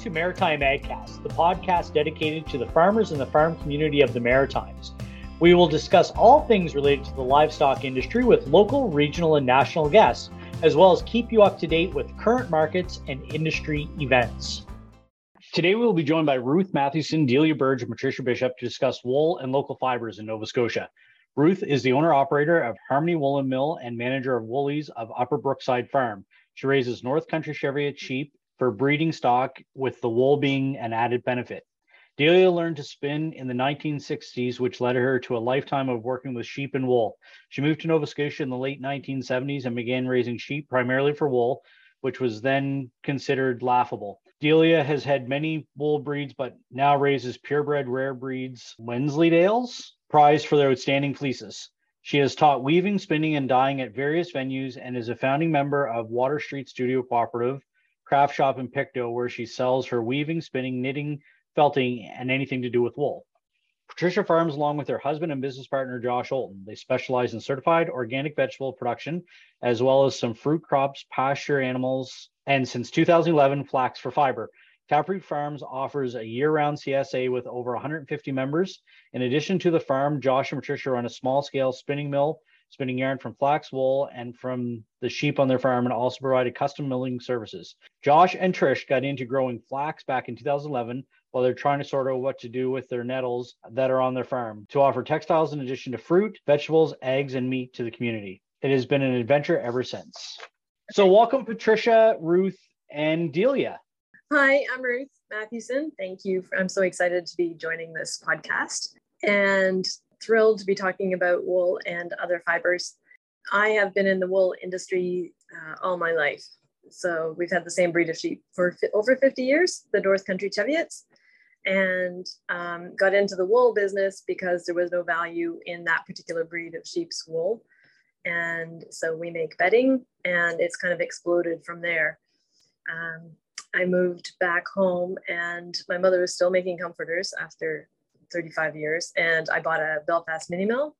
to Maritime AgCast, the podcast dedicated to the farmers and the farm community of the Maritimes. We will discuss all things related to the livestock industry with local, regional, and national guests, as well as keep you up to date with current markets and industry events. Today, we will be joined by Ruth Mathewson, Delia Burge, and Patricia Bishop to discuss wool and local fibers in Nova Scotia. Ruth is the owner operator of Harmony Woolen Mill and manager of Woolies of Upper Brookside Farm. She raises North Country Cheviot sheep for breeding stock, with the wool being an added benefit. Delia learned to spin in the 1960s, which led her to a lifetime of working with sheep and wool. She moved to Nova Scotia in the late 1970s and began raising sheep primarily for wool, which was then considered laughable. Delia has had many wool breeds, but now raises purebred rare breeds Wensleydales, prized for their outstanding fleeces. She has taught weaving, spinning, and dyeing at various venues and is a founding member of Water Street Studio Cooperative, craft shop in Pictou, where she sells her weaving, spinning, knitting, felting, and anything to do with wool. Patricia farms along with her husband and business partner, Josh Oulton. They specialize in certified organic vegetable production, as well as some fruit crops, pasture animals, and since 2011, flax for fiber. Taproot Farms offers a year round CSA with over 150 members. In addition to the farm, Josh and Patricia run a small scale spinning mill spinning yarn from flax wool and from the sheep on their farm and also provided custom milling services. Josh and Trish got into growing flax back in 2011 while they're trying to sort out what to do with their nettles that are on their farm to offer textiles in addition to fruit, vegetables, eggs, and meat to the community. It has been an adventure ever since. So, welcome, Patricia, Ruth, and Delia. Hi, I'm Ruth Mathewson. Thank you. I'm so excited to be joining this podcast. And thrilled to be talking about wool and other fibers. I have been in the wool industry uh, all my life. So we've had the same breed of sheep for fi- over 50 years, the North Country Cheviots, and um, got into the wool business because there was no value in that particular breed of sheep's wool. And so we make bedding, and it's kind of exploded from there. Um, I moved back home, and my mother was still making comforters after 35 years. And I bought a Belfast mini mill,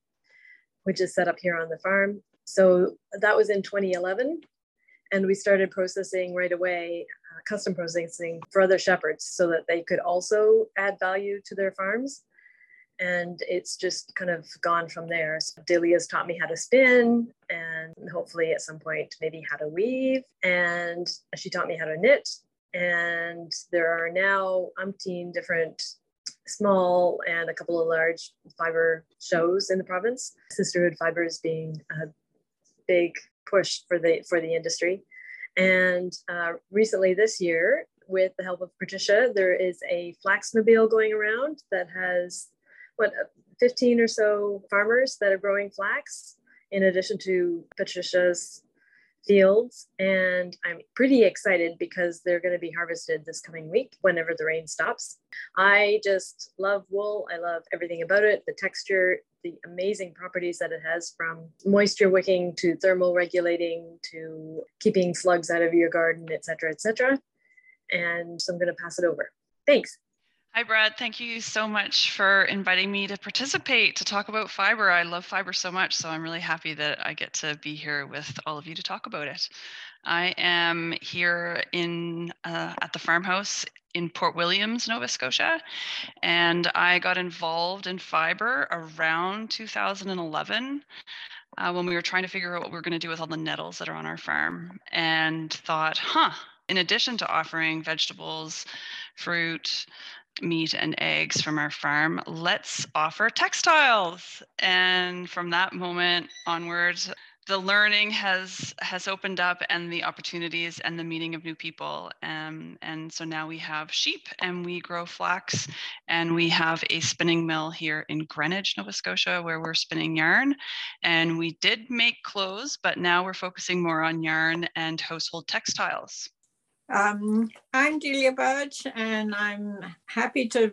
which is set up here on the farm. So that was in 2011. And we started processing right away, uh, custom processing for other shepherds so that they could also add value to their farms. And it's just kind of gone from there. So Delia's taught me how to spin and hopefully at some point maybe how to weave. And she taught me how to knit. And there are now umpteen different small and a couple of large fiber shows in the province. Sisterhood Fibers being a big push for the for the industry. And uh, recently this year, with the help of Patricia, there is a flaxmobile going around that has what 15 or so farmers that are growing flax in addition to Patricia's fields and I'm pretty excited because they're going to be harvested this coming week whenever the rain stops. I just love wool. I love everything about it, the texture, the amazing properties that it has from moisture wicking to thermal regulating to keeping slugs out of your garden, etc., etc. And so I'm going to pass it over. Thanks. Hi, Brad. Thank you so much for inviting me to participate to talk about fiber. I love fiber so much, so I'm really happy that I get to be here with all of you to talk about it. I am here in uh, at the farmhouse in Port Williams, Nova Scotia, and I got involved in fiber around 2011 uh, when we were trying to figure out what we were going to do with all the nettles that are on our farm, and thought, huh. In addition to offering vegetables, fruit, meat and eggs from our farm. Let's offer textiles. And from that moment onwards, the learning has has opened up and the opportunities and the meeting of new people um, and so now we have sheep and we grow flax and we have a spinning mill here in greenwich nova scotia where we're spinning yarn and we did make clothes but now we're focusing more on yarn and household textiles um, I'm Delia Burge, and I'm happy to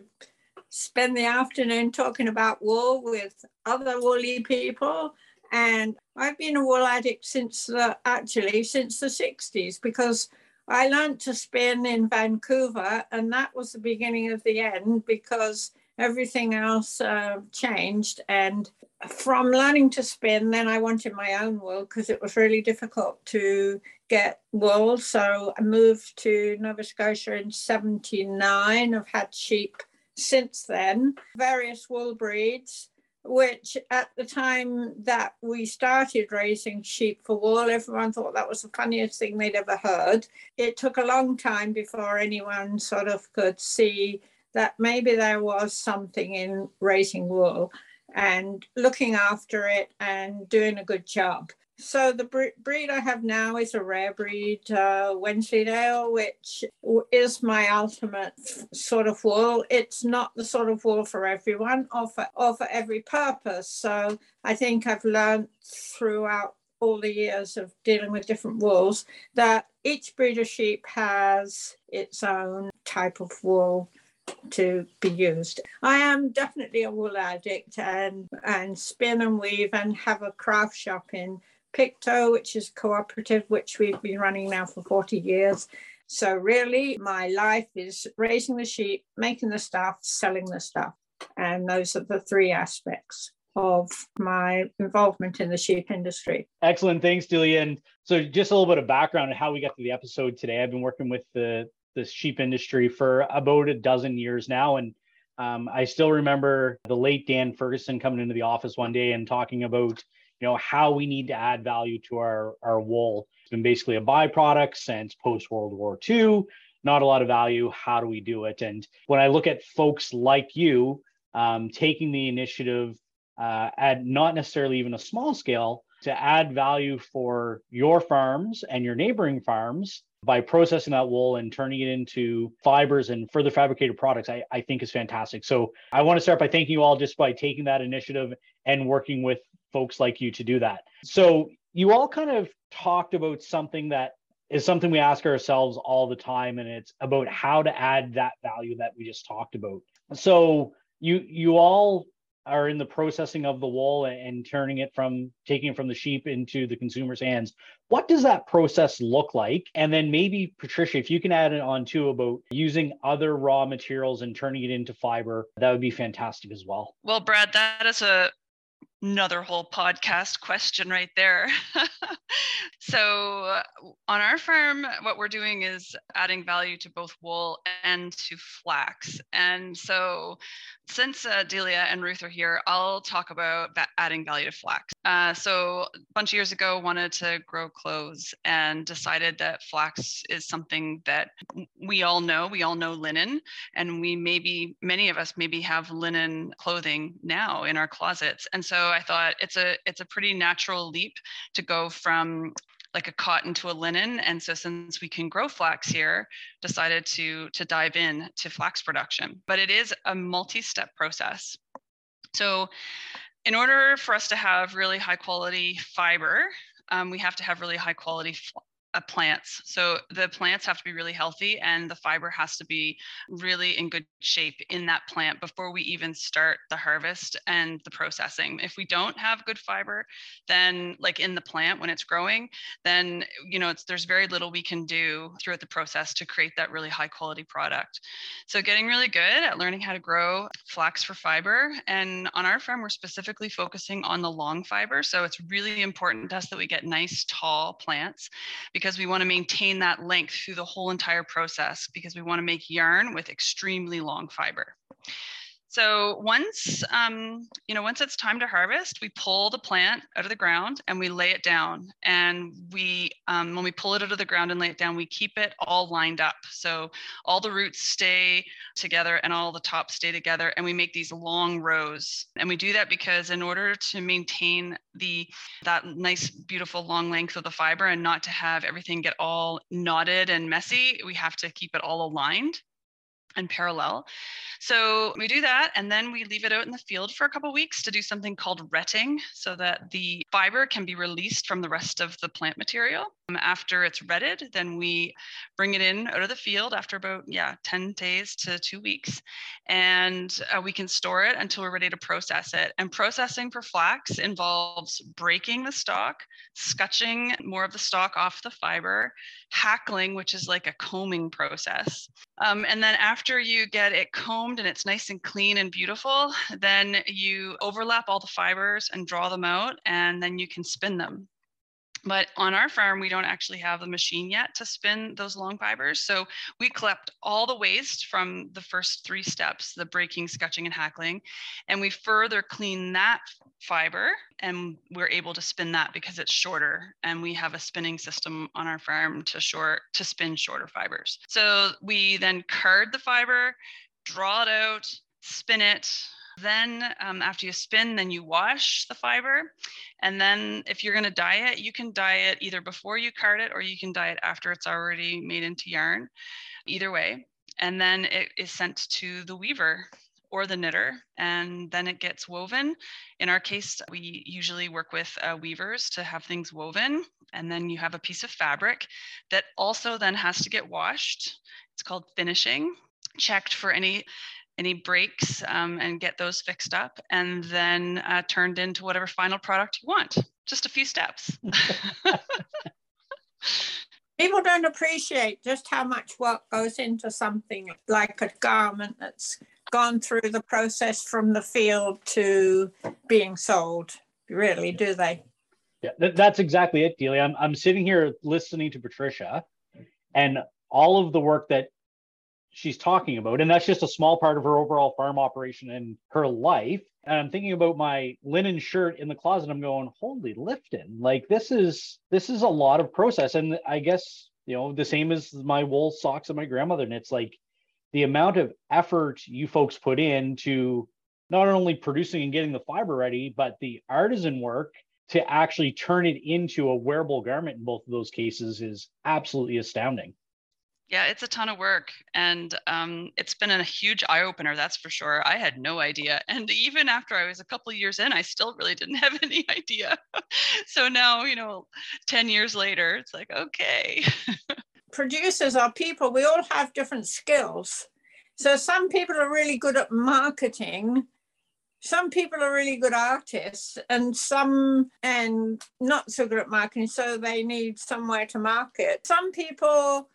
spend the afternoon talking about wool with other woolly people. And I've been a wool addict since the, actually since the 60s because I learned to spin in Vancouver, and that was the beginning of the end because everything else uh, changed. And from learning to spin, then I wanted my own wool because it was really difficult to get wool. So I moved to Nova Scotia in 79. I've had sheep since then, various wool breeds which at the time that we started raising sheep for wool, everyone thought that was the funniest thing they'd ever heard. It took a long time before anyone sort of could see that maybe there was something in raising wool and looking after it and doing a good job. So the breed I have now is a rare breed, uh, Wensleydale, which is my ultimate sort of wool. It's not the sort of wool for everyone or for, or for every purpose. So I think I've learned throughout all the years of dealing with different wools that each breed of sheep has its own type of wool to be used. I am definitely a wool addict and, and spin and weave and have a craft shop in Pictou, which is cooperative, which we've been running now for 40 years. So really my life is raising the sheep, making the stuff, selling the stuff. And those are the three aspects of my involvement in the sheep industry. Excellent. Thanks, Delia. And so just a little bit of background on how we got to the episode today. I've been working with the, the sheep industry for about a dozen years now. And um, I still remember the late Dan Ferguson coming into the office one day and talking about you know how we need to add value to our our wool. It's been basically a byproduct since post world war ii not a lot of value. How do we do it? And when i look at folks like you um, taking the initiative uh, at not necessarily even a small scale to add value for your farms and your neighboring farms by processing that wool and turning it into fibers and further fabricated products, I, I think is fantastic. So I want to start by thanking you all just by taking that initiative and working with folks like you to do that. So you all kind of talked about something that is something we ask ourselves all the time and it's about how to add that value that we just talked about. So you you all are in the processing of the wool and turning it from taking it from the sheep into the consumer's hands. What does that process look like? And then maybe Patricia, if you can add it on too about using other raw materials and turning it into fiber, that would be fantastic as well. Well, Brad, that is a another whole podcast question right there. so, on our farm, what we're doing is adding value to both wool and to flax. And so, since uh, Delia and Ruth are here, I'll talk about adding value to flax. Uh, so, a bunch of years ago, wanted to grow clothes and decided that flax is something that we all know. We all know linen, and we maybe many of us maybe have linen clothing now in our closets. And so, I thought it's a it's a pretty natural leap to go from like a cotton to a linen and so since we can grow flax here decided to to dive in to flax production. But it is a multi-step process. So in order for us to have really high quality fiber um, we have to have really high quality Uh, plants. So the plants have to be really healthy and the fiber has to be really in good shape in that plant before we even start the harvest and the processing. If we don't have good fiber, then like in the plant when it's growing, then you know it's there's very little we can do throughout the process to create that really high quality product. So getting really good at learning how to grow flax for fiber and on our farm we're specifically focusing on the long fiber. So it's really important to us that we get nice tall plants because we want to maintain that length through the whole entire process because we want to make yarn with extremely long fiber. So once, um, you know, once it's time to harvest, we pull the plant out of the ground and we lay it down. And we, um, when we pull it out of the ground and lay it down, we keep it all lined up. So all the roots stay together and all the tops stay together. And we make these long rows. And we do that because in order to maintain the that nice, beautiful long length of the fiber and not to have everything get all knotted and messy, we have to keep it all aligned and parallel. So we do that and then we leave it out in the field for a couple weeks to do something called retting so that the fiber can be released from the rest of the plant material. Um, after it's retted, then we bring it in out of the field after about, yeah, 10 days to two weeks. And uh, we can store it until we're ready to process it. And processing for flax involves breaking the stalk, scutching more of the stalk off the fiber, hackling, which is like a combing process. Um, and then after after you get it combed and it's nice and clean and beautiful, then you overlap all the fibers and draw them out, and then you can spin them. But on our farm, we don't actually have the machine yet to spin those long fibers. So we collect all the waste from the first three steps the breaking, scutching, and hackling. And we further clean that fiber and we're able to spin that because it's shorter. And we have a spinning system on our farm to short to spin shorter fibers. So we then card the fiber, draw it out, spin it, then um, after you spin, then you wash the fiber. And then if you're gonna dye it, you can dye it either before you card it or you can dye it after it's already made into yarn, either way. And then it is sent to the weaver or the knitter, and then it gets woven. In our case, we usually work with uh, weavers to have things woven, and then you have a piece of fabric that also then has to get washed. It's called finishing, checked for any any breaks um, and get those fixed up and then uh, turned into whatever final product you want. Just a few steps. People don't appreciate just how much work goes into something like a garment that's gone through the process from the field to being sold. Really, do they? Yeah, th- that's exactly it, Delia. I'm, I'm sitting here listening to Patricia and all of the work that she's talking about. And that's just a small part of her overall farm operation and her life. And I'm thinking about my linen shirt in the closet. I'm going, holy lifting. Like this is this is a lot of process. And I guess, you know, the same as my wool socks that my grandmother knits, like the amount of effort you folks put in to not only producing and getting the fiber ready, but the artisan work to actually turn it into a wearable garment in both of those cases is absolutely astounding. Yeah, it's a ton of work. And um, it's been a huge eye opener, that's for sure. I had no idea. And even after I was a couple years in, I still really didn't have any idea. so now, you know, 10 years later, it's like, okay. Producers are people, we all have different skills. So some people are really good at marketing. Some people are really good artists and some and not so good at marketing, so they need somewhere to market. Some people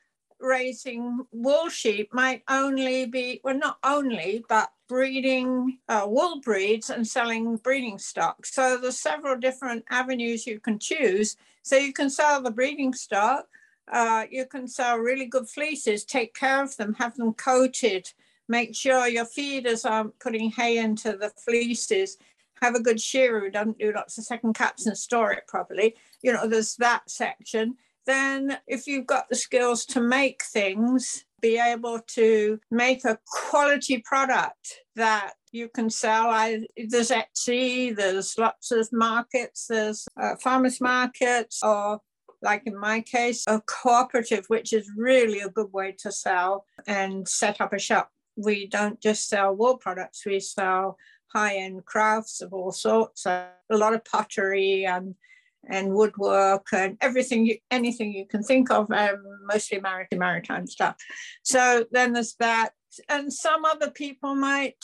raising wool sheep might only be, well, not only, but breeding uh, wool breeds and selling breeding stock. So there's several different avenues you can choose. So you can sell the breeding stock, uh, you can sell really good fleeces, take care of them, have them coated, make sure your feeders aren't putting hay into the fleeces, have a good shearer who doesn't do lots of second cuts and store it properly. You know, there's that section then if you've got the skills to make things, be able to make a quality product that you can sell. I, there's Etsy, there's lots of markets, there's uh, farmers markets, or like in my case, a cooperative, which is really a good way to sell and set up a shop. We don't just sell wool products, we sell high end crafts of all sorts, a lot of pottery and and woodwork and everything, anything you can think of, um, mostly maritime, maritime stuff. So then there's that. And some other people might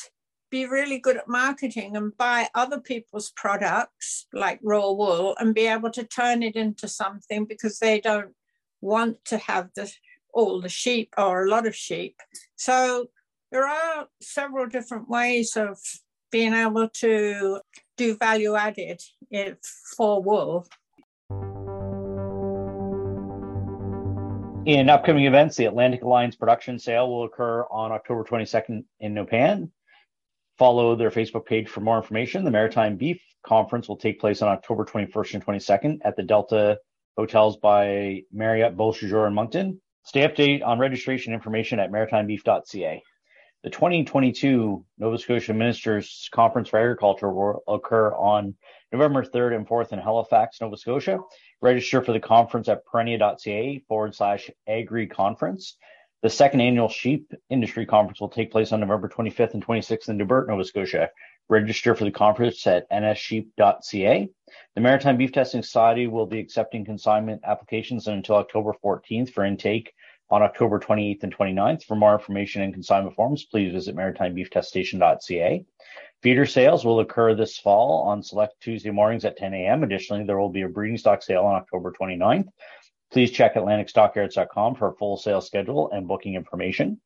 be really good at marketing and buy other people's products like raw wool and be able to turn it into something because they don't want to have the all the sheep or a lot of sheep. So there are several different ways of being able to do value added for wool. In upcoming events, the Atlantic Alliance production sale will occur on October 22nd in Nappan. Follow their Facebook page for more information. The Maritime Beef Conference will take place on October 21st and 22nd at the Delta Hotels by Marriott Beausejour in Moncton. Stay updated on registration information at maritimebeef.ca. The 2022 Nova Scotia Ministers Conference for Agriculture will occur on November 3rd and 4th in Halifax, Nova Scotia. Register for the conference at perennia.ca forward slash agri conference. The second annual sheep industry conference will take place on November 25th and 26th in Debert, Nova Scotia. Register for the conference at nssheep.ca. The Maritime Beef Testing Society will be accepting consignment applications until October 14th for intake on October 28th and 29th. For more information and consignment forms, please visit maritimebeeftestation.ca. Feeder sales will occur this fall on select Tuesday mornings at 10 a.m. Additionally, there will be a breeding stock sale on October 29th. Please check AtlanticStockyards.com for a full sale schedule and booking information.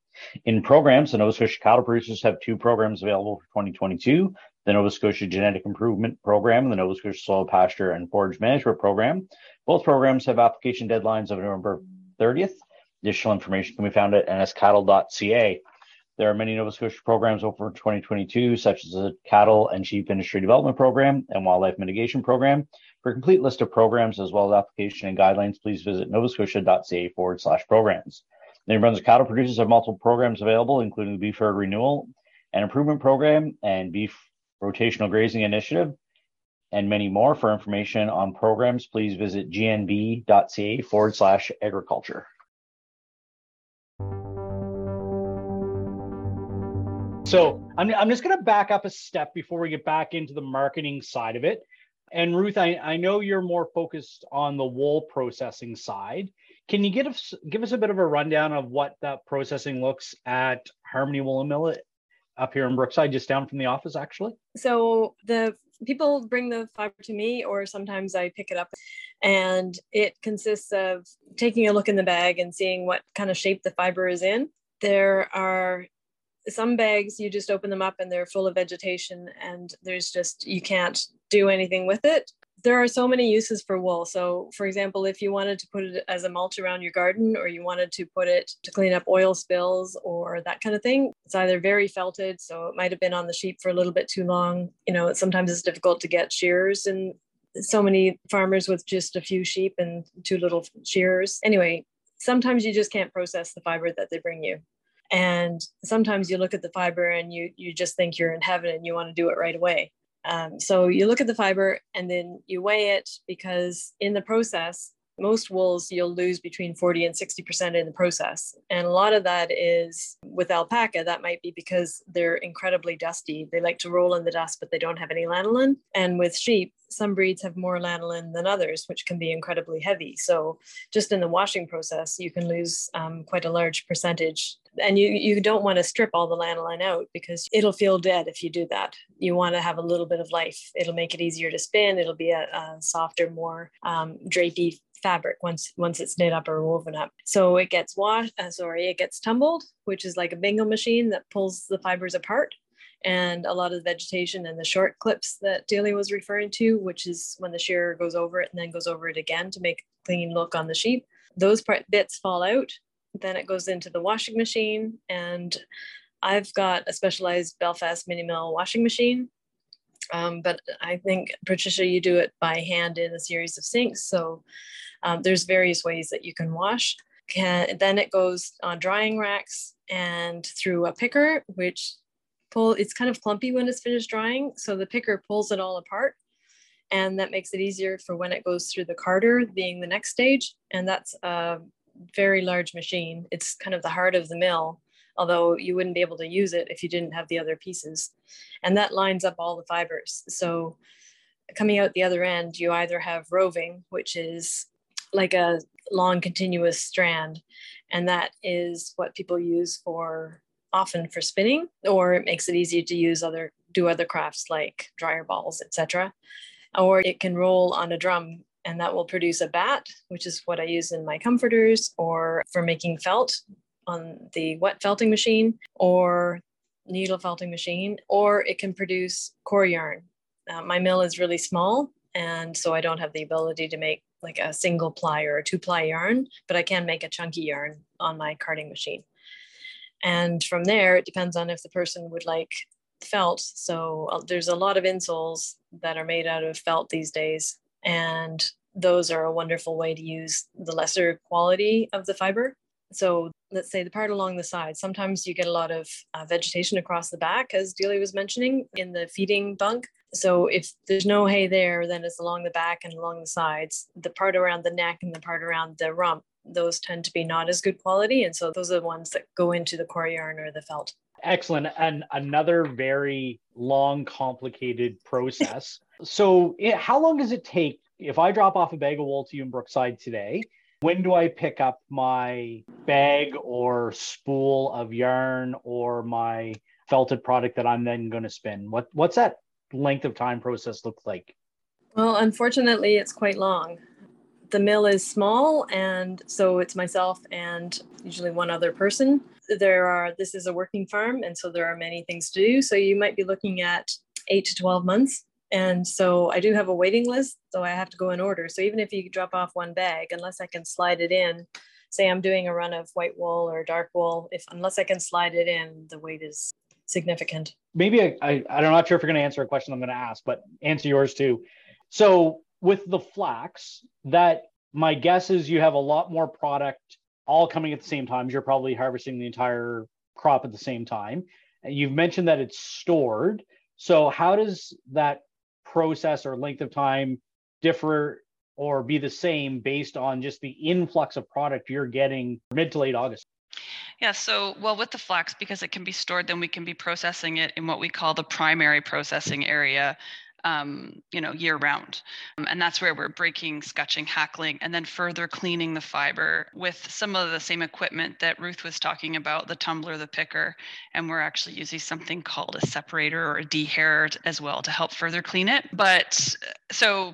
In programs, the Nova Scotia cattle producers have two programs available for 2022 the Nova Scotia Genetic Improvement Program and the Nova Scotia Soil Pasture and Forage Management Program. Both programs have application deadlines of November 30th. Additional information can be found at nscattle.ca. There are many Nova Scotia programs over 2022, such as the Cattle and Sheep Industry Development Program and Wildlife Mitigation Program. For a complete list of programs as well as application and guidelines, please visit novascotia.ca forward slash programs. The New Brunswick cattle producers have multiple programs available, including the Beef Herd Renewal and Improvement Program and Beef Rotational Grazing Initiative, and many more. For information on programs, please visit gnb.ca forward slash agriculture. So I'm, I'm just going to back up a step before we get back into the marketing side of it. And Ruth, I, I know you're more focused on the wool processing side. Can you give us give us a bit of a rundown of what that processing looks at Harmony Wool Mill up here in Brookside, just down from the office, actually? So the people bring the fiber to me, or sometimes I pick it up, and it consists of taking a look in the bag and seeing what kind of shape the fiber is in. There are some bags you just open them up and they're full of vegetation and there's just you can't do anything with it. There are so many uses for wool. So for example if you wanted to put it as a mulch around your garden or you wanted to put it to clean up oil spills or that kind of thing it's either very felted so it might have been on the sheep for a little bit too long. You know sometimes it's difficult to get shears and so many farmers with just a few sheep and two little shears. Anyway sometimes you just can't process the fiber that they bring you and sometimes you look at the fiber and you you just think you're in heaven and you want to do it right away. Um, so you look at the fiber and then you weigh it because in the process most wools you'll lose between 40 and 60% in the process. And a lot of that is with alpaca, that might be because they're incredibly dusty. They like to roll in the dust, but they don't have any lanolin. And with sheep, some breeds have more lanolin than others, which can be incredibly heavy. So just in the washing process, you can lose um, quite a large percentage. And you, you don't want to strip all the lanolin out because it'll feel dead if you do that. You want to have a little bit of life. It'll make it easier to spin. It'll be a, a softer, more um, drapey fabric once once it's knit up or woven up. So it gets washed, uh, sorry, it gets tumbled, which is like a bingo machine that pulls the fibers apart. And a lot of the vegetation and the short clips that Delia was referring to, which is when the shearer goes over it and then goes over it again to make a clean look on the sheep, those part, bits fall out. Then it goes into the washing machine. And I've got a specialized Belfast mini mill washing machine um, but I think Patricia, you do it by hand in a series of sinks. So um, there's various ways that you can wash. Can, then it goes on drying racks and through a picker, which pull, it's kind of clumpy when it's finished drying. So the picker pulls it all apart and that makes it easier for when it goes through the carder being the next stage. And that's a very large machine. It's kind of the heart of the mill, although you wouldn't be able to use it if you didn't have the other pieces. And that lines up all the fibers. So coming out the other end, you either have roving, which is like a long continuous strand. And that is what people use for often for spinning or it makes it easy to use other do other crafts like dryer balls etc or it can roll on a drum and that will produce a bat which is what i use in my comforters or for making felt on the wet felting machine or needle felting machine or it can produce core yarn. Uh, my mill is really small and so i don't have the ability to make like a single ply or a two ply yarn, but I can make a chunky yarn on my carding machine. And from there, it depends on if the person would like felt. So uh, there's a lot of insoles that are made out of felt these days. And those are a wonderful way to use the lesser quality of the fiber. So let's say the part along the side, sometimes you get a lot of uh, vegetation across the back, as Delia was mentioning in the feeding bunk. So if there's no hay there, then it's along the back and along the sides. The part around the neck and the part around the rump, those tend to be not as good quality. And so those are the ones that go into the core yarn or the felt. Excellent. And another very long, complicated process. so eh, how long does it take if I drop off a bag of wool to you in Brookside today? When do I pick up my bag or spool of yarn or my felted product that I'm then going to spin? What what's that length of time process look like? Well, unfortunately, it's quite long. The mill is small, and so it's myself and usually one other person. there are this is a working farm and so there are many things to do so you might be looking at 8 to 12 months and so I do have a waiting list so I have to go in order so even if you drop off one bag unless I can slide it in say I'm doing a run of white wool or dark wool if unless I can slide it in the weight is significant maybe I, I i'm not sure if you're going to answer a question i'm going to ask but answer yours too so with the flax that my guess is you have a lot more product all coming at the same time. You're probably harvesting the entire crop at the same time. And you've mentioned that it's stored. So how does that process or length of time differ or be the same based on just the influx of product you're getting mid to late August? Yeah, so well, with the flax, because it can be stored, then we can be processing it in what we call the primary processing area, um, you know, year round. Um, and that's where we're breaking, scutching, hackling, and then further cleaning the fiber with some of the same equipment that Ruth was talking about, the tumbler, the picker. And we're actually using something called a separator or a dehair as well to help further clean it. But so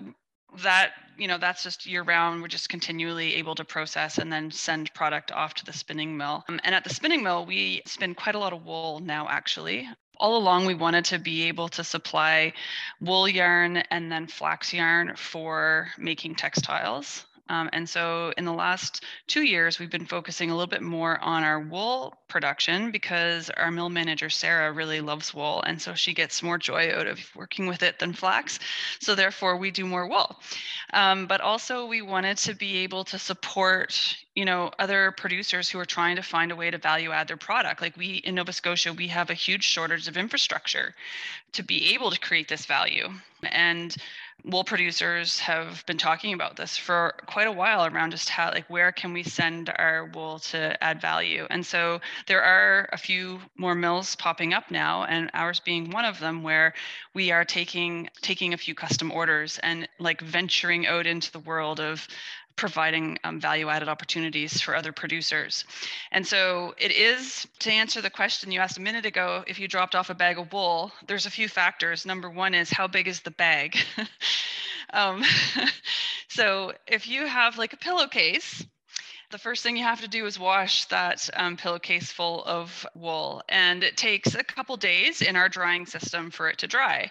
that you know that's just year round we're just continually able to process and then send product off to the spinning mill. Um, and at the spinning mill we spin quite a lot of wool now actually. All along we wanted to be able to supply wool yarn and then flax yarn for making textiles um, and so in the last two years, we've been focusing a little bit more on our wool production because our mill manager, Sarah, really loves wool. And so she gets more joy out of working with it than flax. So therefore, we do more wool. Um, but also, we wanted to be able to support you know other producers who are trying to find a way to value add their product like we in nova scotia we have a huge shortage of infrastructure to be able to create this value and wool producers have been talking about this for quite a while around just how like where can we send our wool to add value? And so there are a few more mills popping up now and ours being one of them where we are taking taking a few custom orders and like venturing out into the world of providing um, value added opportunities for other producers. And so it is to answer the question you asked a minute ago if you dropped off a bag of wool, there's a few factors. Number one is how big is the bag? um, so if you have like a pillowcase, the first thing you have to do is wash that um, pillowcase full of wool. And it takes a couple days in our drying system for it to dry.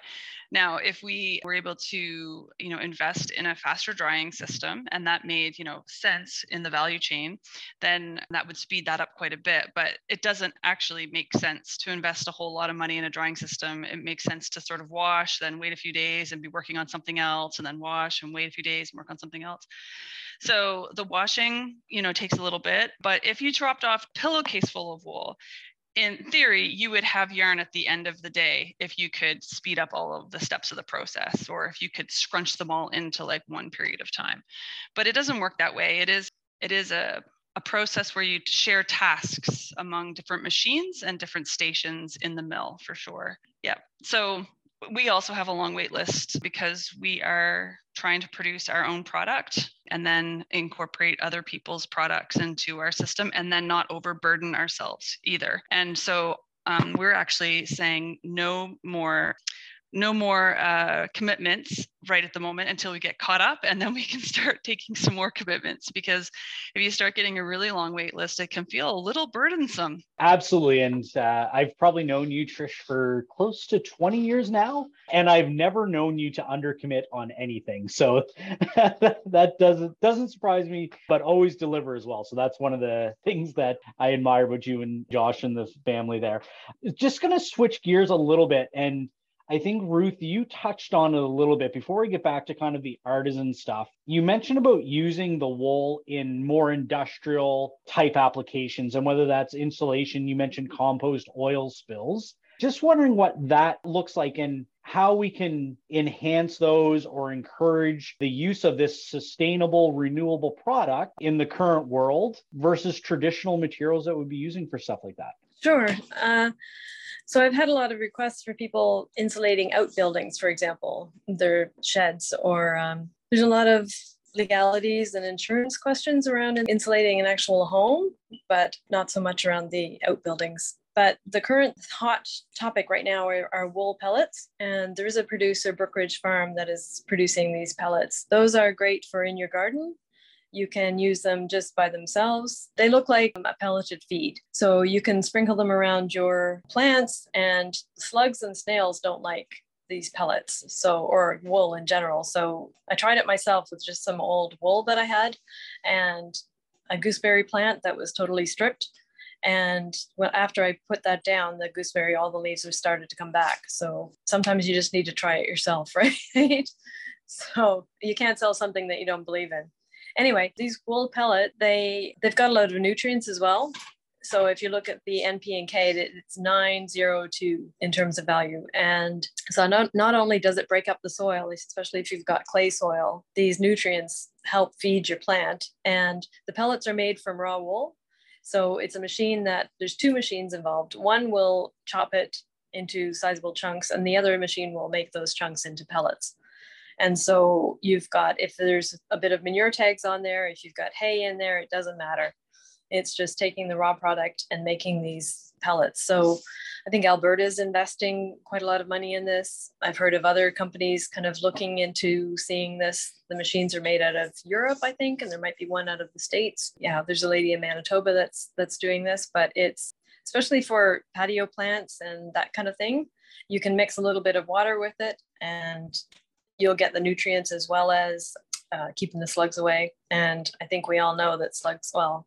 Now, if we were able to, you know, invest in a faster drying system and that made, you know, sense in the value chain, then that would speed that up quite a bit. But it doesn't actually make sense to invest a whole lot of money in a drying system. It makes sense to sort of wash, then wait a few days and be working on something else, and then wash and wait a few days and work on something else. So the washing, you know, takes a little bit. But if you dropped off pillowcase full of wool, in theory, you would have yarn at the end of the day if you could speed up all of the steps of the process or if you could scrunch them all into like one period of time. But it doesn't work that way. It is it is a a process where you share tasks among different machines and different stations in the mill for sure. Yeah. So we also have a long wait list because we are trying to produce our own product and then incorporate other people's products into our system and then not overburden ourselves either. And so um, we're actually saying no more no more uh, commitments right at the moment until we get caught up and then we can start taking some more commitments because if you start getting a really long wait list it can feel a little burdensome. Absolutely and uh, i've probably known you trish for close to 20 years now and i've never known you to undercommit on anything so that doesn't doesn't surprise me but always deliver as well so that's one of the things that i admire about you and josh and the family there. Just going to switch gears a little bit and I think Ruth, you touched on it a little bit before we get back to kind of the artisan stuff. You mentioned about using the wool in more industrial type applications and whether that's insulation, you mentioned compost oil spills. Just wondering what that looks like and how we can enhance those or encourage the use of this sustainable, renewable product in the current world versus traditional materials that we'd be using for stuff like that. Sure. Uh, so I've had a lot of requests for people insulating outbuildings, for example, their sheds, or um, there's a lot of legalities and insurance questions around insulating an actual home, but not so much around the outbuildings. But the current hot topic right now are, are, wool pellets. And there is a producer, Brookridge Farm, that is producing these pellets. Those are great for in your garden You can use them just by themselves. They look like a pelleted feed. So you can sprinkle them around your plants, and slugs and snails don't like these pellets so or wool in general so i tried it myself with just some old wool that i had and a gooseberry plant that was totally stripped and well, after I put that down, the gooseberry, all the leaves have started to come back. So sometimes you just need to try it yourself, right? so you can't sell something that you don't believe in. Anyway, these wool pellet, they they've got a lot of nutrients as well. So if you look at the NP and K, it's 902 in terms of value. And so not, not only does it break up the soil, especially if you've got clay soil, these nutrients help feed your plant. And the pellets are made from raw wool. So it's a machine that there's two machines involved. One will chop it into sizable chunks, and the other machine will make those chunks into pellets. And so you've got, if there's a bit of manure tags on there, if you've got hay in there, it doesn't matter. It's just taking the raw product and making these pellets. So I think Alberta is investing quite a lot of money in this. I've heard of other companies kind of looking into seeing this. The machines are made out of Europe, I think, and there might be one out of the States. Yeah, there's a lady in Manitoba that's that's doing this, but it's especially for patio plants and that kind of thing. You can mix a little bit of water with it and you'll get the nutrients as well as uh, keeping the slugs away. And I think we all know that slugs, well,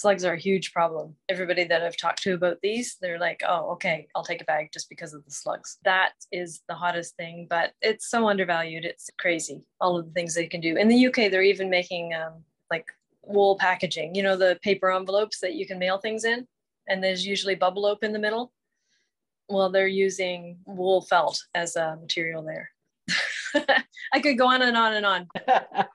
slugs are a huge problem. Everybody that I've talked to about these, they're like, oh, okay, I'll take a bag just because of the slugs. That is the hottest thing, but it's so undervalued. It's crazy, all of the things they can do. In the UK, they're even making um, like wool packaging, you know, the paper envelopes that you can mail things in, and there's usually Bublope in the middle. Well, they're using wool felt as a material there. I could go on and on and on.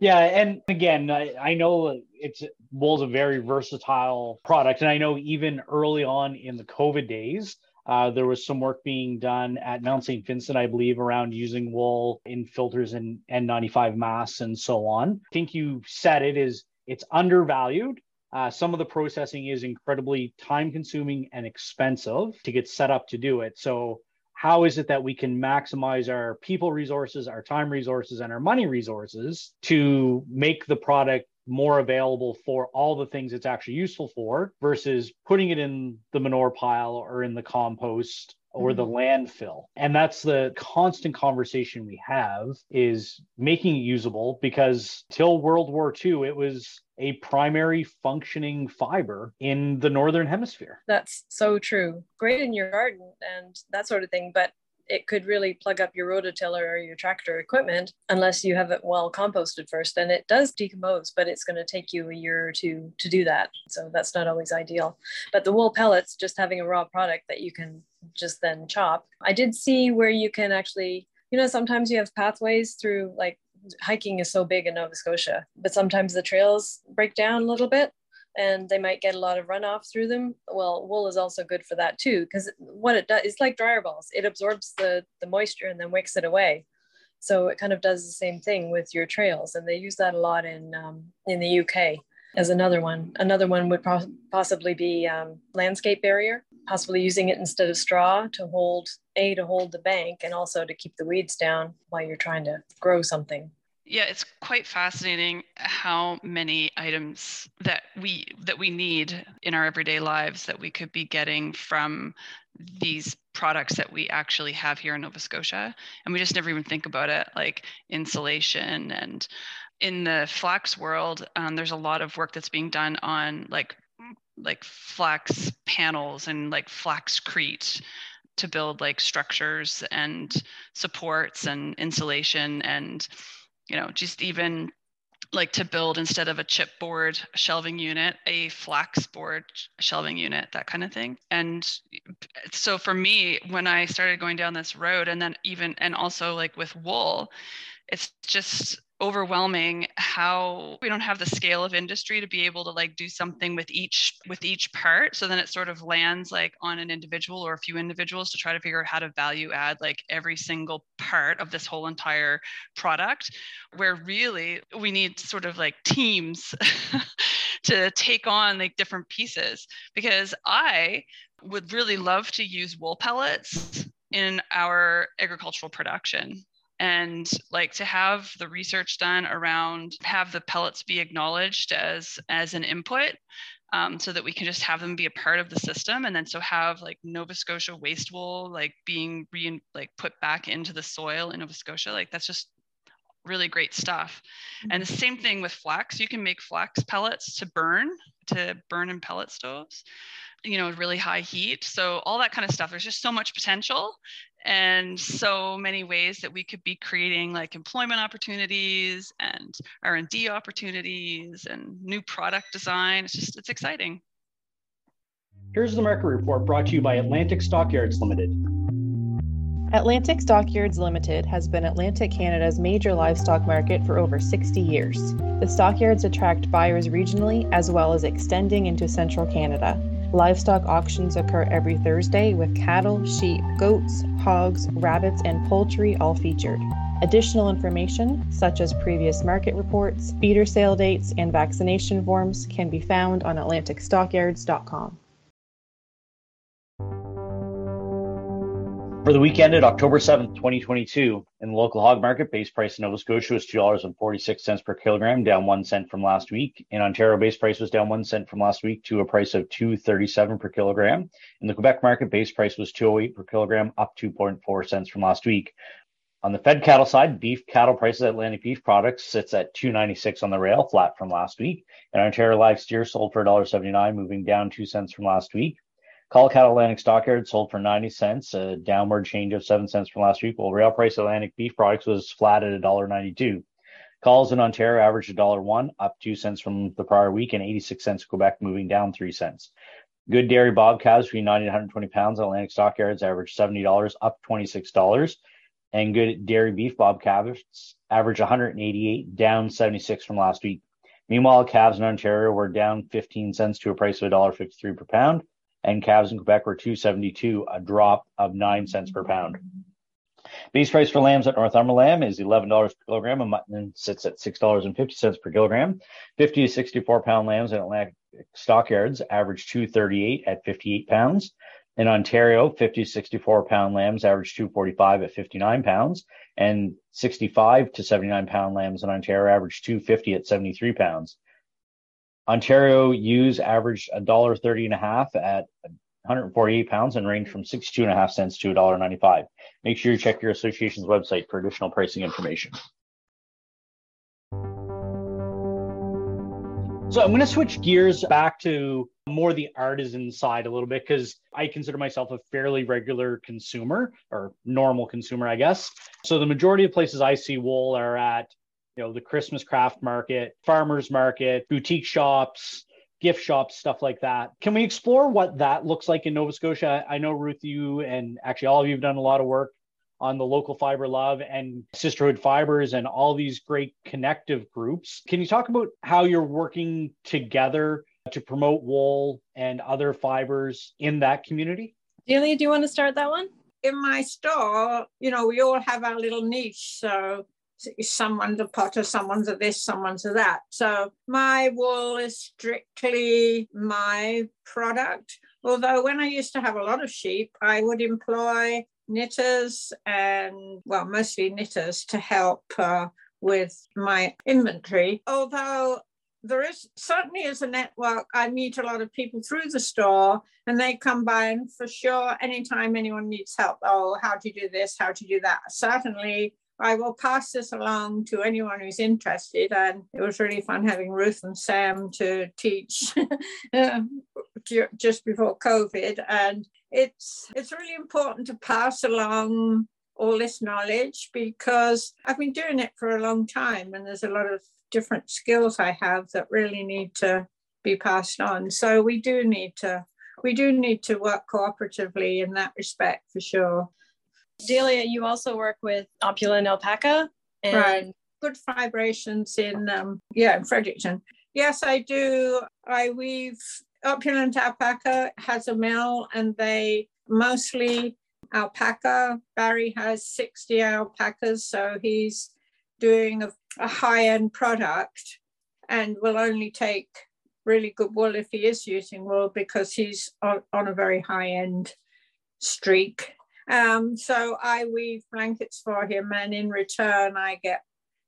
yeah, and again, I, I know it's wool's a very versatile product, and I know even early on in the COVID days, uh, there was some work being done at Mount St. Vincent, I believe, around using wool in filters and N95 masks and so on. I think you said it is it's undervalued. Uh, some of the processing is incredibly time consuming and expensive to get set up to do it. So how is it that we can maximize our people resources, our time resources, and our money resources to make the product more available for all the things it's actually useful for versus putting it in the manure pile or in the compost or the mm-hmm. landfill. And that's the constant conversation we have is making it usable because till world war ii it was a primary functioning fiber in the northern hemisphere. That's so true. Great in your garden and that sort of thing but it could really plug up your rototiller or your tractor equipment unless you have it well composted first. And it does decompose, but it's going to take you a year or two to do that. So that's not always ideal. But the wool pellets, just having a raw product that you can just then chop. I did see where you can actually, you know, sometimes you have pathways through like hiking is so big in Nova Scotia, but sometimes the trails break down a little bit and they might get a lot of runoff through them. Well, wool is also good for that too, because what it does, it's like dryer balls. It absorbs the, the moisture and then wicks it away. So it kind of does the same thing with your trails. And they use that a lot in, um, in the UK as another one. Another one would pro- possibly be um, landscape barrier, possibly using it instead of straw to hold, A, to hold the bank and also to keep the weeds down while you're trying to grow something. Yeah, it's quite fascinating how many items that we that we need in our everyday lives that we could be getting from these products that we actually have here in Nova Scotia. And we just never even think about it like insulation. And in the flax world um, there's a lot of work that's being done on like like flax panels and like flaxcrete to build like structures and supports and insulation. And you know, just even like to build instead of a chipboard shelving unit, a flax board shelving unit, that kind of thing. And so for me, when I started going down this road, and then even, and also like with wool, it's just overwhelming how we don't have the scale of industry to be able to like do something with each with each part. So then it sort of lands like on an individual or a few individuals to try to figure out how to value add like every single part of this whole entire product where really we need sort of like teams to take on like different pieces. Because i would really love to use wool pellets in our agricultural production and like to have the research done around have the pellets be acknowledged as as an input um, so that we can just have them be a part of the system and then so have like nova scotia waste wool like being re like put back into the soil in nova scotia like that's just really great stuff. And the mm-hmm. same thing with flax. You can make flax pellets to burn to burn in pellet stoves you know really high heat. So all that kind of stuff there's just so much potential and so many ways that we could be creating like employment opportunities and r&d opportunities and new product design it's just it's exciting here's the market report brought to you by atlantic stockyards limited Atlantic Stockyards Limited has been Atlantic Canada's major livestock market for over 60 years. The stockyards attract buyers regionally as well as extending into central Canada. Livestock auctions occur every Thursday with cattle, sheep, goats, hogs, rabbits, and poultry all featured. Additional information, such as previous market reports, feeder sale dates, and vaccination forms, can be found on AtlanticStockyards.com. For the week ended October 7th, 2022, in the local hog market, base price in Nova Scotia was $2.46 per kilogram, down one cent from last week. In Ontario, base price was down one cent from last week to a price of 2.37 per kilogram. In the Quebec market, base price was 2.08 per kilogram, up 2.4 cents from last week. On the fed cattle side, beef cattle prices at Atlantic Beef Products sits at 296 on the rail, flat from last week. And Ontario live steer sold for $1.79, moving down 2 cents from last week. Colcat Atlantic Stockyard sold for 90 cents, a downward change of 7 cents from last week, while rail price Atlantic beef products was flat at $1.92. Calls in Ontario averaged $1.01, up 2 cents from the prior week, and 86 cents Quebec, moving down 3 cents. Good dairy bob calves between 90 and 120 pounds at Atlantic Stockyards averaged $70, up $26. And good dairy beef bob calves averaged 188, down 76 from last week. Meanwhile, calves in Ontario were down 15 cents to a price of $1.53 per pound and calves in Quebec were 272, a drop of 9 cents per pound. Base price for lambs at Northumberland Lamb is $11 per kilogram, and mutton sits at $6.50 per kilogram. 50 to 64 pound lambs at Atlantic stockyards average 238 at 58 pounds. In Ontario, 50 to 64 pound lambs average 245 at 59 pounds, and 65 to 79 pound lambs in Ontario average 250 at 73 pounds. Ontario ewes averaged a dollar thirty and a half at 148 pounds and range from 62 and a half cents to $1.95. Make sure you check your association's website for additional pricing information. So I'm going to switch gears back to more the artisan side a little bit because I consider myself a fairly regular consumer or normal consumer, I guess. So the majority of places I see wool are at you know the christmas craft market farmers market boutique shops gift shops stuff like that can we explore what that looks like in nova scotia i know ruth you and actually all of you have done a lot of work on the local fiber love and sisterhood fibers and all these great connective groups can you talk about how you're working together to promote wool and other fibers in that community Delia, do you want to start that one? In my store, you know, we all have our little niche. So someone's a potter, someone's a this, someone's a that. So my wool is strictly my product. Although when I used to have a lot of sheep, I would employ knitters and, well, mostly knitters to help uh, with my inventory. Although there is certainly as a network, I meet a lot of people through the store and they come by and for sure, anytime anyone needs help, oh, how do you do this? How do you do that? Certainly I will pass this along to anyone who's interested. And it was really fun having Ruth and Sam to teach um, just before COVID. And it's it's really important to pass along all this knowledge because I've been doing it for a long time and there's a lot of different skills I have that really need to be passed on. So we do need to we do need to work cooperatively in that respect for sure. Delia, you also work with Opulent Alpaca. And- right. Good vibrations in, um, yeah, in Fredericton. Yes, I do. I weave. Opulent Alpaca has a mill and they mostly alpaca. Barry has 60 alpacas, so he's doing a, a high end product and will only take really good wool if he is using wool because he's on, on a very high end streak Um, so I weave blankets for him, and in return, I get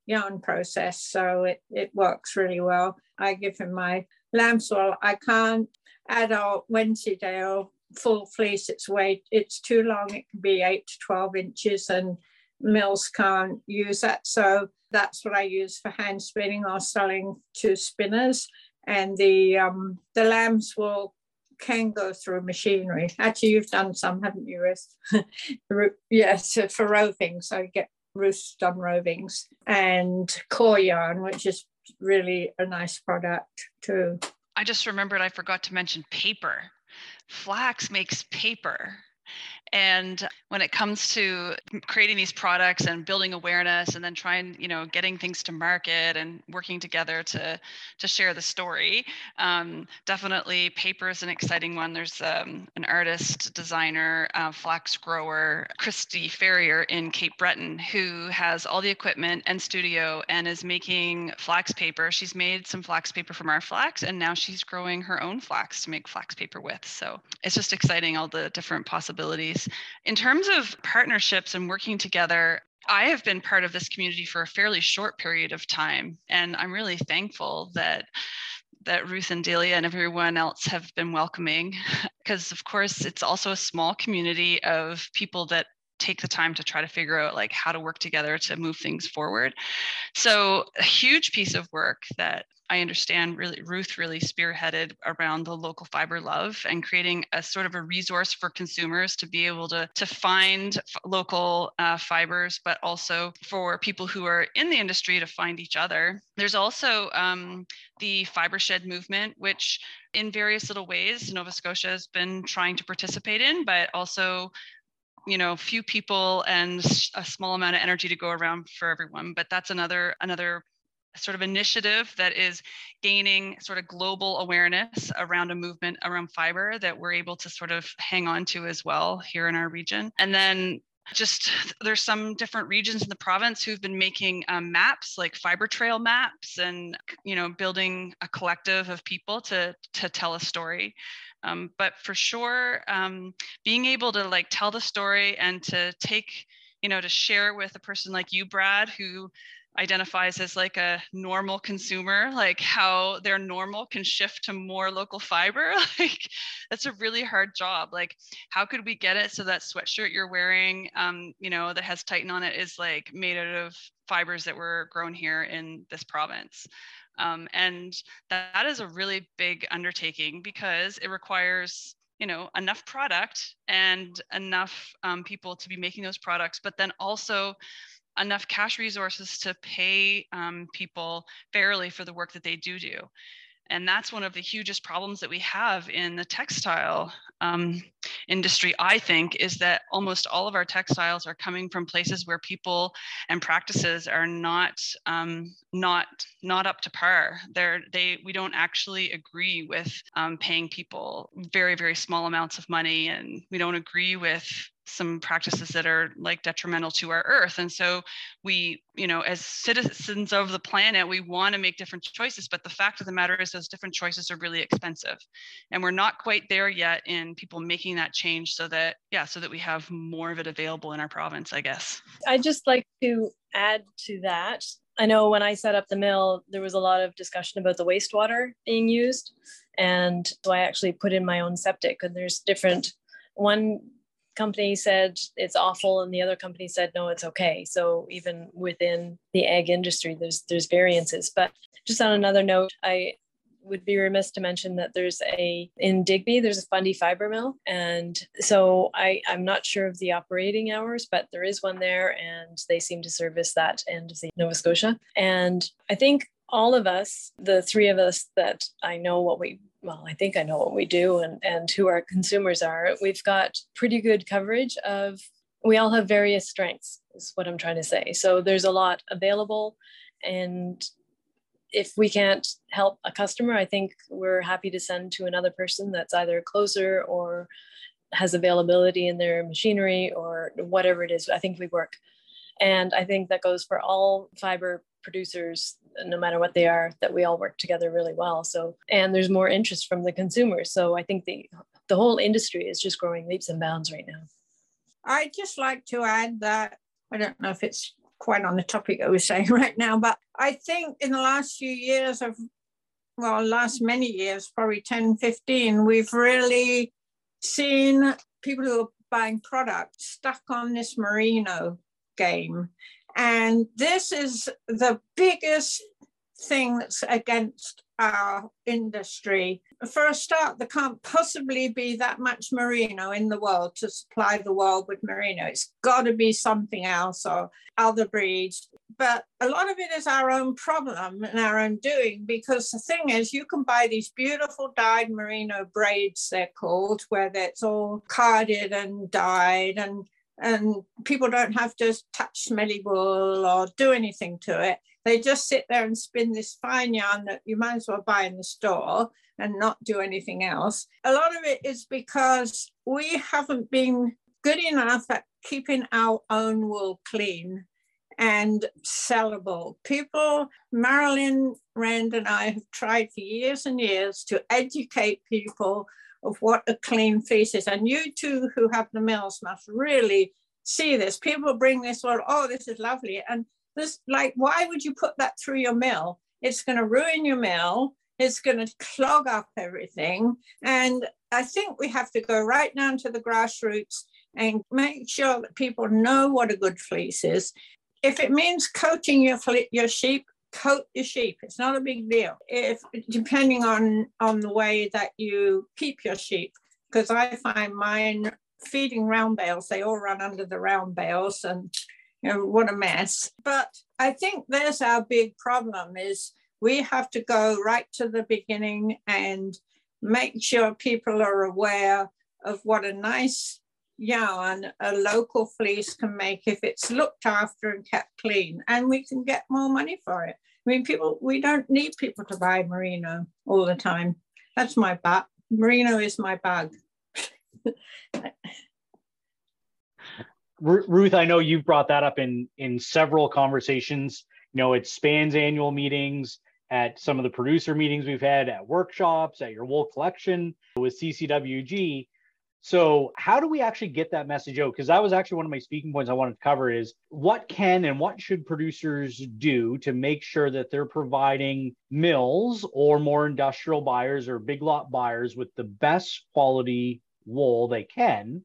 yarn process. So it, it works really well. I give him my lamb's wool. I can't adult Wensleydale full fleece its weight. It's too long. It can be eight to 12 inches, and mills can't use that. So that's what I use for hand spinning or selling to spinners. And the um, the lamb's wool can go through machinery. Actually, you've done some, haven't you, Ruth? yes, for roving. So you get Ruth's done rovings and core yarn, which is really a nice product too. I just remembered I forgot to mention paper. Flax makes paper. And when it comes to creating these products and building awareness and then trying, you know, getting things to market and working together to to share the story, um, definitely paper is an exciting one. There's um, an artist, designer, uh, flax grower, Christy Ferrier in Cape Breton, who has all the equipment and studio and is making flax paper. She's made some flax paper from our flax, and now she's growing her own flax to make flax paper with. So it's just exciting all the different possibilities in terms of partnerships and working together, I have been part of this community for a fairly short period of time, and I'm really thankful that that Ruth and Delia and everyone else have been welcoming because of course it's also a small community of people that take the time to try to figure out like how to work together to move things forward. So a huge piece of work that I understand really Ruth really spearheaded around the local fiber love and creating a sort of a resource for consumers to be able to, to find f- local uh, fibers, but also for people who are in the industry to find each other. There's also um, the fiber shed movement, which in various little ways Nova Scotia has been trying to participate in, but also you know few people and a small amount of energy to go around for everyone but that's another another sort of initiative that is gaining sort of global awareness around a movement around fiber that we're able to sort of hang on to as well here in our region. And then just there's some different regions in the province who've been making um, maps like fiber trail maps and you know building a collective of people to to tell a story. Um, but for sure, um, being able to like tell the story and to take, you know, to share with a person like you, Brad, who identifies as like a normal consumer, like how their normal can shift to more local fiber. like that's a really hard job. Like how could we get it so that sweatshirt you're wearing, um, you know, that has Titan on it is like made out of fibers that were grown here in this province. Um, and that, that is a really big undertaking because it requires you know enough product and enough um, people to be making those products but then also enough cash resources to pay um, people fairly for the work that they do do and that's one of the hugest problems that we have in the textile um, industry, I think, is that almost all of our textiles are coming from places where people and practices are not um, not not up to par. They're, they we don't actually agree with um, paying people very very small amounts of money, and we don't agree with some practices that are like detrimental to our earth. And so we you know as citizens of the planet we want to make different choices but the fact of the matter is those different choices are really expensive. And we're not quite there yet in people making that change so that yeah so that we have more of it available in our province i guess. I'd just like to add to that. I know when i set up the mill there was a lot of discussion about the wastewater being used. And so i actually put in my own septic and there's different one company said it's awful and the other company said no it's okay. So even within the egg industry there's there's variances. But just on another note i would be remiss to mention that there's a in digby there's a fundy fiber mill. And so i i'm not sure of the operating hours but there is one there and they seem to service that end of the nova scotia. And i think all of us the three of us that i know what we well, I think I know what we do and, and who our consumers are. We've got pretty good coverage of, we all have various strengths, is what I'm trying to say. So there's a lot available. And if we can't help a customer, I think we're happy to send to another person that's either closer or has availability in their machinery or whatever it is. I think we work. And I think that goes for all fiber producers no matter what they are that we all work together really well. So and there's more interest from the consumers. So i think the the whole industry is just growing leaps and bounds right now. I'd just like to add that I don't know if it's quite on the topic I was saying right now, but I think in the last few years of, well, last many years, probably 10, 15, we've really seen people who are buying products stuck on this merino game. And this is the biggest thing that's against our industry. For a start, there can't possibly be that much merino in the world to supply the world with merino. It's got to be something else or other breeds. But a lot of it is our own problem and our own doing because the thing is, you can buy these beautiful dyed merino braids, they're called, where it's all carded and dyed and and people don't have to touch smelly wool or do anything to it. They just sit there and spin this fine yarn that you might as well buy in the store and not do anything else. A lot of it is because we haven't been good enough at keeping our own wool clean and sellable. People, Marilyn Rand and I have tried for years and years to educate people of what a clean fleece is. And you two who have the mills must really see this. People bring this one, oh, this is lovely. And this, like, why would you put that through your mill? It's going to ruin your mill. It's going to clog up everything. And I think we have to go right down to the grassroots and make sure that people know what a good fleece is. If it means coating your, your sheep, coat your sheep. It's not a big deal. If depending on on the way that you keep your sheep, because I find mine feeding round bales, they all run under the round bales, and you know what a mess. But I think there's our big problem is we have to go right to the beginning and make sure people are aware of what a nice yarn a local fleece can make if it's looked after and kept clean and we can get more money for it. I mean people we don't need people to buy merino all the time. That's my bag merino is my bag ruth i know you've brought that up in in several conversations. You know it SPAN's annual meetings at some of the producer meetings we've had at workshops at your wool collection with ccwg so, how do we actually get that message out? Because that was actually one of my speaking points I wanted to cover is what can and what should producers do to make sure that they're providing mills or more industrial buyers or big lot buyers with the best quality wool they can?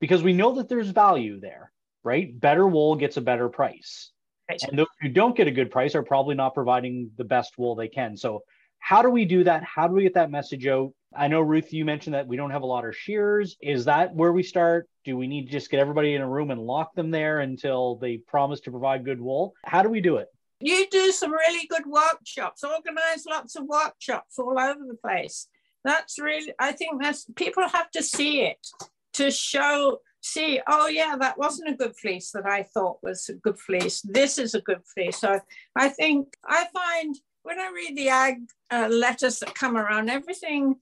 Because we know that there's value there, right? Better wool gets a better price. Right. And those who don't get a good price are probably not providing the best wool they can. So, how do we do that? How do we get that message out? I know, Ruth, you mentioned that we don't have a lot of shears. Is that where we start? Do we need to just get everybody in a room and lock them there until they promise to provide good wool? How do we do it? You do some really good workshops, organize lots of workshops all over the place. That's really, I think that's people have to see it to show, see, oh, yeah, that wasn't a good fleece that I thought was a good fleece. This is a good fleece. So I think I find when I read the ag uh, letters that come around, everything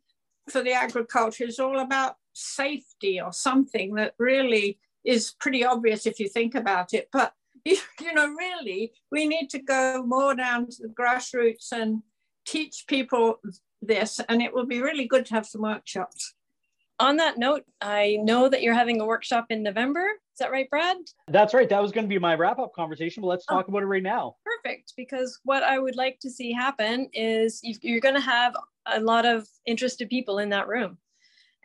for the agriculture is all about safety or something that really is pretty obvious if you think about it. But you know, really, we need to go more down to the grassroots and teach people this, and it will be really good to have some workshops. On that note, I know that you're having a workshop in November. Is that right, Brad? That's right. That was going to be my wrap up conversation, but let's oh. talk oh, about it right now. Perfect. Because what I would like to see happen is you're going to have a lot of interested people in that room.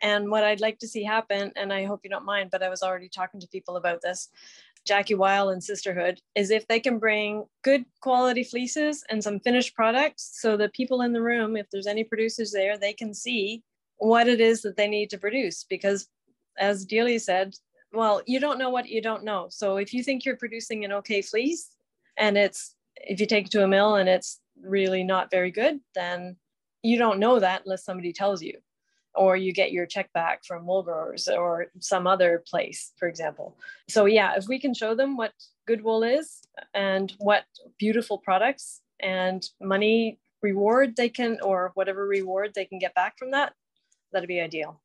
And what I'd like to see happen, and I hope you don't mind, but I was already talking to people about this, Jackie Weil and Sisterhood, is if they can bring good quality fleeces and some finished products so the people in the room, if there's any producers there, they can see what it is that they need to produce. Because as Delia said, well, you don't know what you don't know. So if you think you're producing an okay fleece and it's, if you take it to a mill and it's really not very good, then you don't know that unless somebody tells you or you get your check back from wool growers or some other place, for example. So yeah, if we can show them what good wool is and what beautiful products and money reward they can, or whatever reward they can get back from that, that'd be ideal.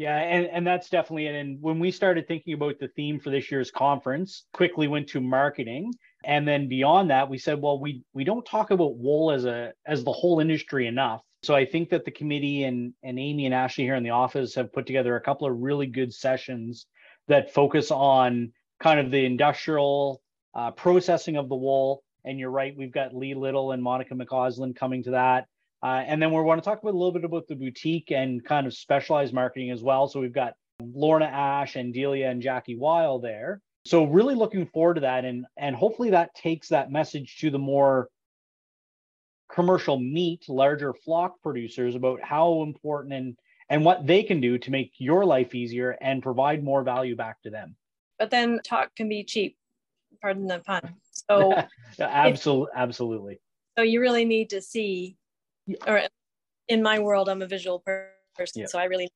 Yeah, and, and that's definitely it. And when we started thinking about the theme for this year's conference, quickly went to marketing and then beyond that, we said, well, we we don't talk about wool as a as the whole industry enough. So I think that the committee and and Amy and Ashley here in the office have put together a couple of really good sessions that focus on kind of the industrial uh, processing of the wool. And you're right, we've got Lee Little and Monica McCausland coming to that. Uh, and then we want to talk about a little bit about the boutique and kind of specialized marketing as well. So we've got Lorna Ash and Delia and Jackie Weil there. So really looking forward to that, and and hopefully that takes that message to the more commercial meat, larger flock producers about how important and and what they can do to make your life easier and provide more value back to them. But then talk can be cheap. Pardon the pun. So absolutely, absolutely. So you really need to see, or in my world, I'm a visual person, yeah. so I really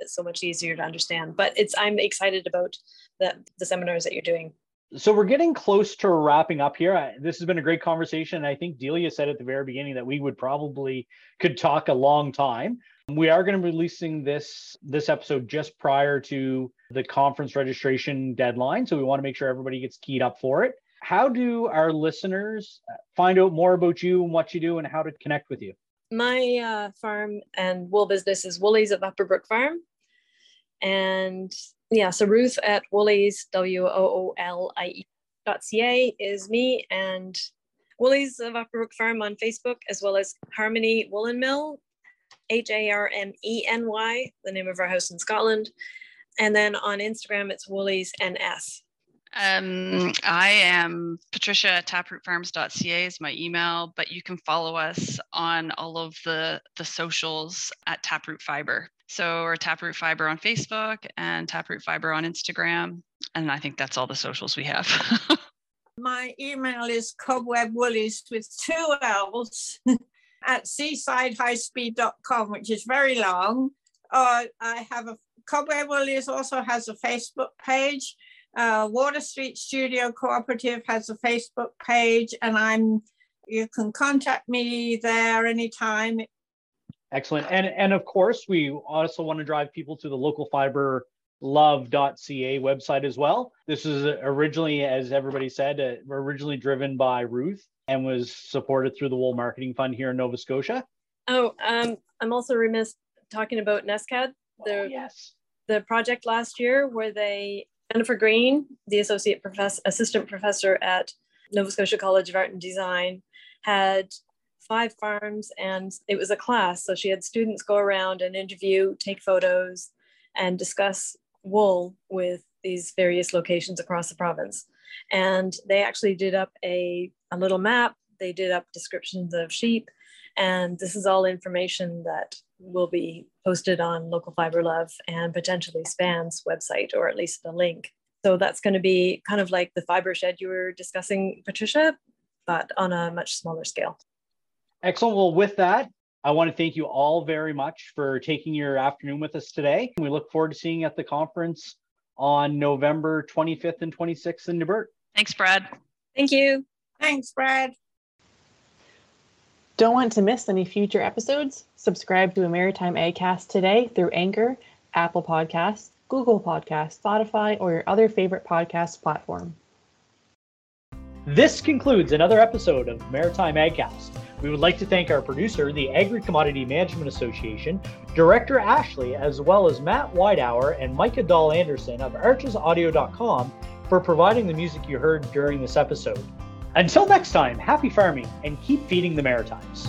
it's so much easier to understand. But it's I'm excited about the the seminars that you're doing. So we're getting close to wrapping up here. I, this has been a great conversation. I think Delia said at the very beginning that we would probably could talk a long time. We are going to be releasing this this episode just prior to the conference registration deadline, so we want to make sure everybody gets keyed up for it. How do our listeners find out more about you and what you do and how to connect with you? My uh, farm and wool business is Woolies of Upperbrook Farm. And yeah, so Ruth at Woolies, W O O L I E dot ca is me and Woolies of Upperbrook Farm on Facebook, as well as Harmeny Woolen Mill, H A R M E N Y, the name of our house in Scotland. And then on Instagram, it's Woolies NS. Um, I am Patricia at taprootfarms.ca is my email, but you can follow us on all of the, the socials at Taproot Fiber. So we're Taproot Fiber on Facebook and Taproot Fiber on Instagram. And I think that's all the socials we have. my email is cobwebwoolies with two L's at seasidehighspeed.com, which is very long. Uh, I have a Cobweb Woolies also has a Facebook page uh, Water Street Studio Cooperative has a Facebook page, and I'm you can contact me there anytime. Excellent. And and of course, we also want to drive people to the local fiber love.ca website as well. This is originally, as everybody said, uh, originally driven by Ruth and was supported through the Wool Marketing Fund here in Nova Scotia. Oh, um, I'm also remiss talking about NSCAD, the, oh, yes. the project last year where they Jennifer Green, the associate professor, assistant professor at Nova Scotia College of Art and Design, had five farms and it was a class. So she had students go around and interview, take photos, and discuss wool with these various locations across the province. And they actually did up a, a little map, they did up descriptions of sheep. And this is all information that will be posted on Local Fiber Love and potentially SPAN's website, or at least the link. So that's going to be kind of like the fiber shed you were discussing, Patricia, but on a much smaller scale. Excellent. Well, with that, I want to thank you all very much for taking your afternoon with us today. We look forward to seeing you at the conference on November 25th and 26th in Debert. Thanks, Brad. Thank you. Thanks, Brad. Don't want to miss any future episodes? Subscribe to a Maritime Agcast today through Anchor, Apple Podcasts, Google Podcasts, Spotify, or your other favorite podcast platform. This concludes another episode of Maritime Agcast. We would like to thank our producer, the Agri Commodity Management Association, Director Ashley, as well as Matt Whitehour and Micah Dahl Anderson of archesaudio.com for providing the music you heard during this episode. Until next time, happy farming and keep feeding the Maritimes.